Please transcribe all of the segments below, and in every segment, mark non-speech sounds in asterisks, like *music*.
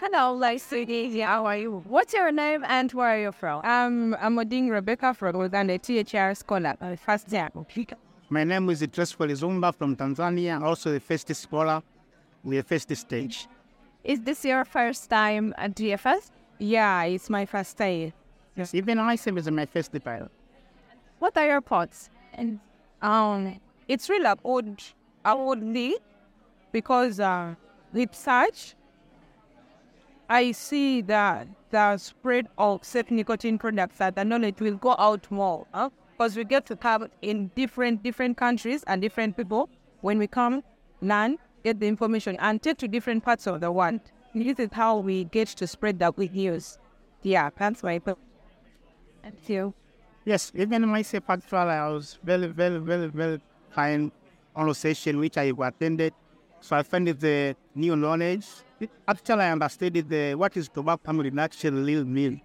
Hello, Lacey. How are you? What's your name and where are you from? Um, I'm Oding Rebecca from Uganda, THR scholar, uh, first year. My name is Tresphory Zumba from Tanzania, also the first scholar, the first stage. Is this your first time at GFN? Yeah, it's my first time. Yes, even I ISM is my first time. What are your thoughts? And um, it's really a odd, oddly, because uh, with such, I see that the spread of safe nicotine products that the knowledge will go out more. Because we get to come in different different countries and different people when we come, learn, get the information, and take to different parts of the world. This is how we get to spread the good news. Yeah, that's my. Thank you. Yes, even myself actually, I was very, very, very, very fine conversation which I attended. So I found the new knowledge. Actually, I understood the uh, what is tobacco reduction little mean.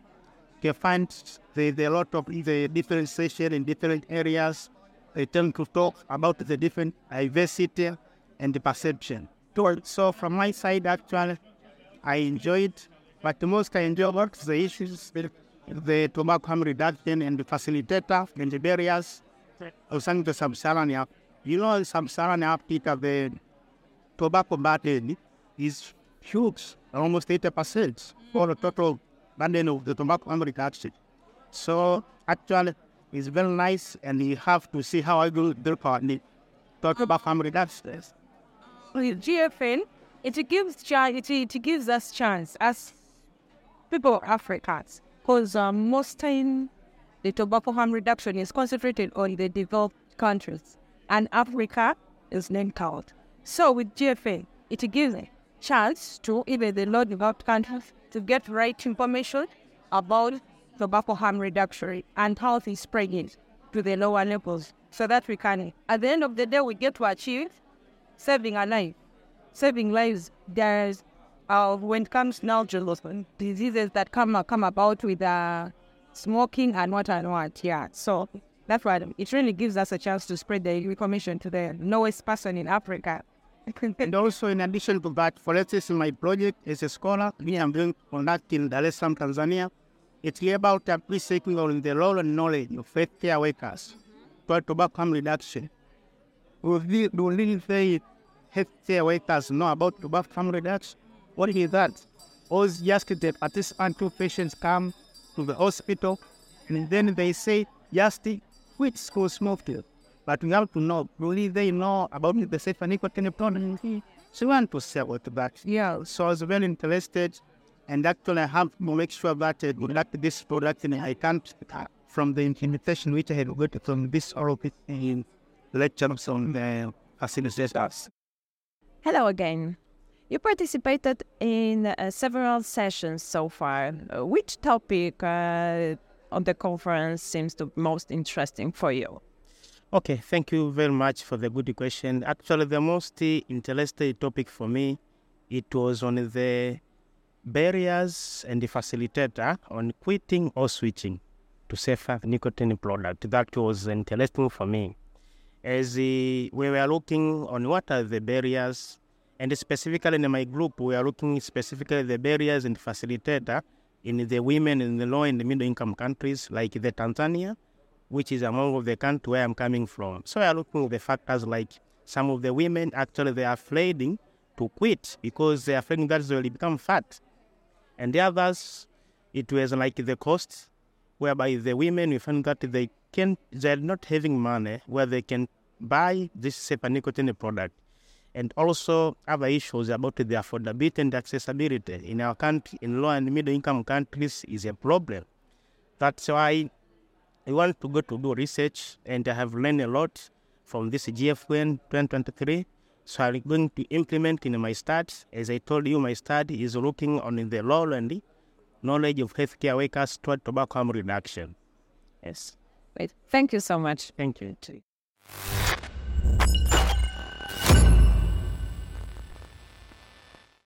You can find the, the lot of the different sessions in different areas. They tend to talk about the different diversity and the perception. So from my side, actually, I enjoyed, but most I enjoy about the issues with the tobacco harm reduction and the facilitator and the barriers of some the sub-Saharan. You know, sub-Saharan Africa, the tobacco burden is huge, almost 80% for the total burden of the tobacco harm reduction. So actually, it's very nice, and you have to see how I do it. Talk about harm reduction. With GFN, it gives chance, it, it gives us chance as people of Africans, because um, most time the tobacco harm reduction is concentrated on the developed countries, and Africa is linked out. So with GFN, it gives chance to even the low developed countries to get right information about the tobacco harm reduction and how they spread it to the lower levels so that we can, at the end of the day, we get to achieve saving a life. Saving lives, there's, uh, when it comes now to diseases that come, come about with uh, smoking and what and what, yeah. So that's why it really gives us a chance to spread the information to the lowest person in Africa. *laughs* and also, in addition to that, for instance, my project as a scholar, me I'm doing conduct in Dar es Salaam, Tanzania. It's about appreciating on the role and knowledge of healthcare workers for tobacco harm reduction. We really say healthcare workers know about tobacco harm reduction. What is that? Or just the participant two patients come to the hospital and then they say, just quit school smoking. But we have to know, really they know about the safe and nicotine product. So we want to sell with that. Yeah. So I was very interested and actually I have to make sure that I conduct this product and I can't from the invitation which I had got from this oral in lectures on the facilitators. Hello again. You participated in uh, several sessions so far. Uh, which topic uh, on the conference seems to be most interesting for you? Okay, thank you very much for the good question. Actually, the most interesting topic for me, it was on the barriers and the facilitator on quitting or switching to safer nicotine product. That was interesting for me. As uh, we were looking on what are the barriers, and specifically in my group, we are looking specifically the barriers and facilitator in the women in the low and middle income countries like the Tanzania, which is among of the country where I'm coming from. So are looking at the factors like some of the women actually they are afraid to quit because they are afraid that they will become fat. And the others, it was like the cost, whereby the women, we found that they can they're not having money where they can buy this safer nicotine product. And also other issues about the affordability and accessibility in our country, in low and middle income countries, is a problem. That's why I want to go to do research, and I have learned a lot from this GFN 2023. So I'm going to implement in my studies. As I told you, my study is looking on the law and knowledge of healthcare workers toward tobacco harm reduction. Yes. Great. Thank you so much. Thank you.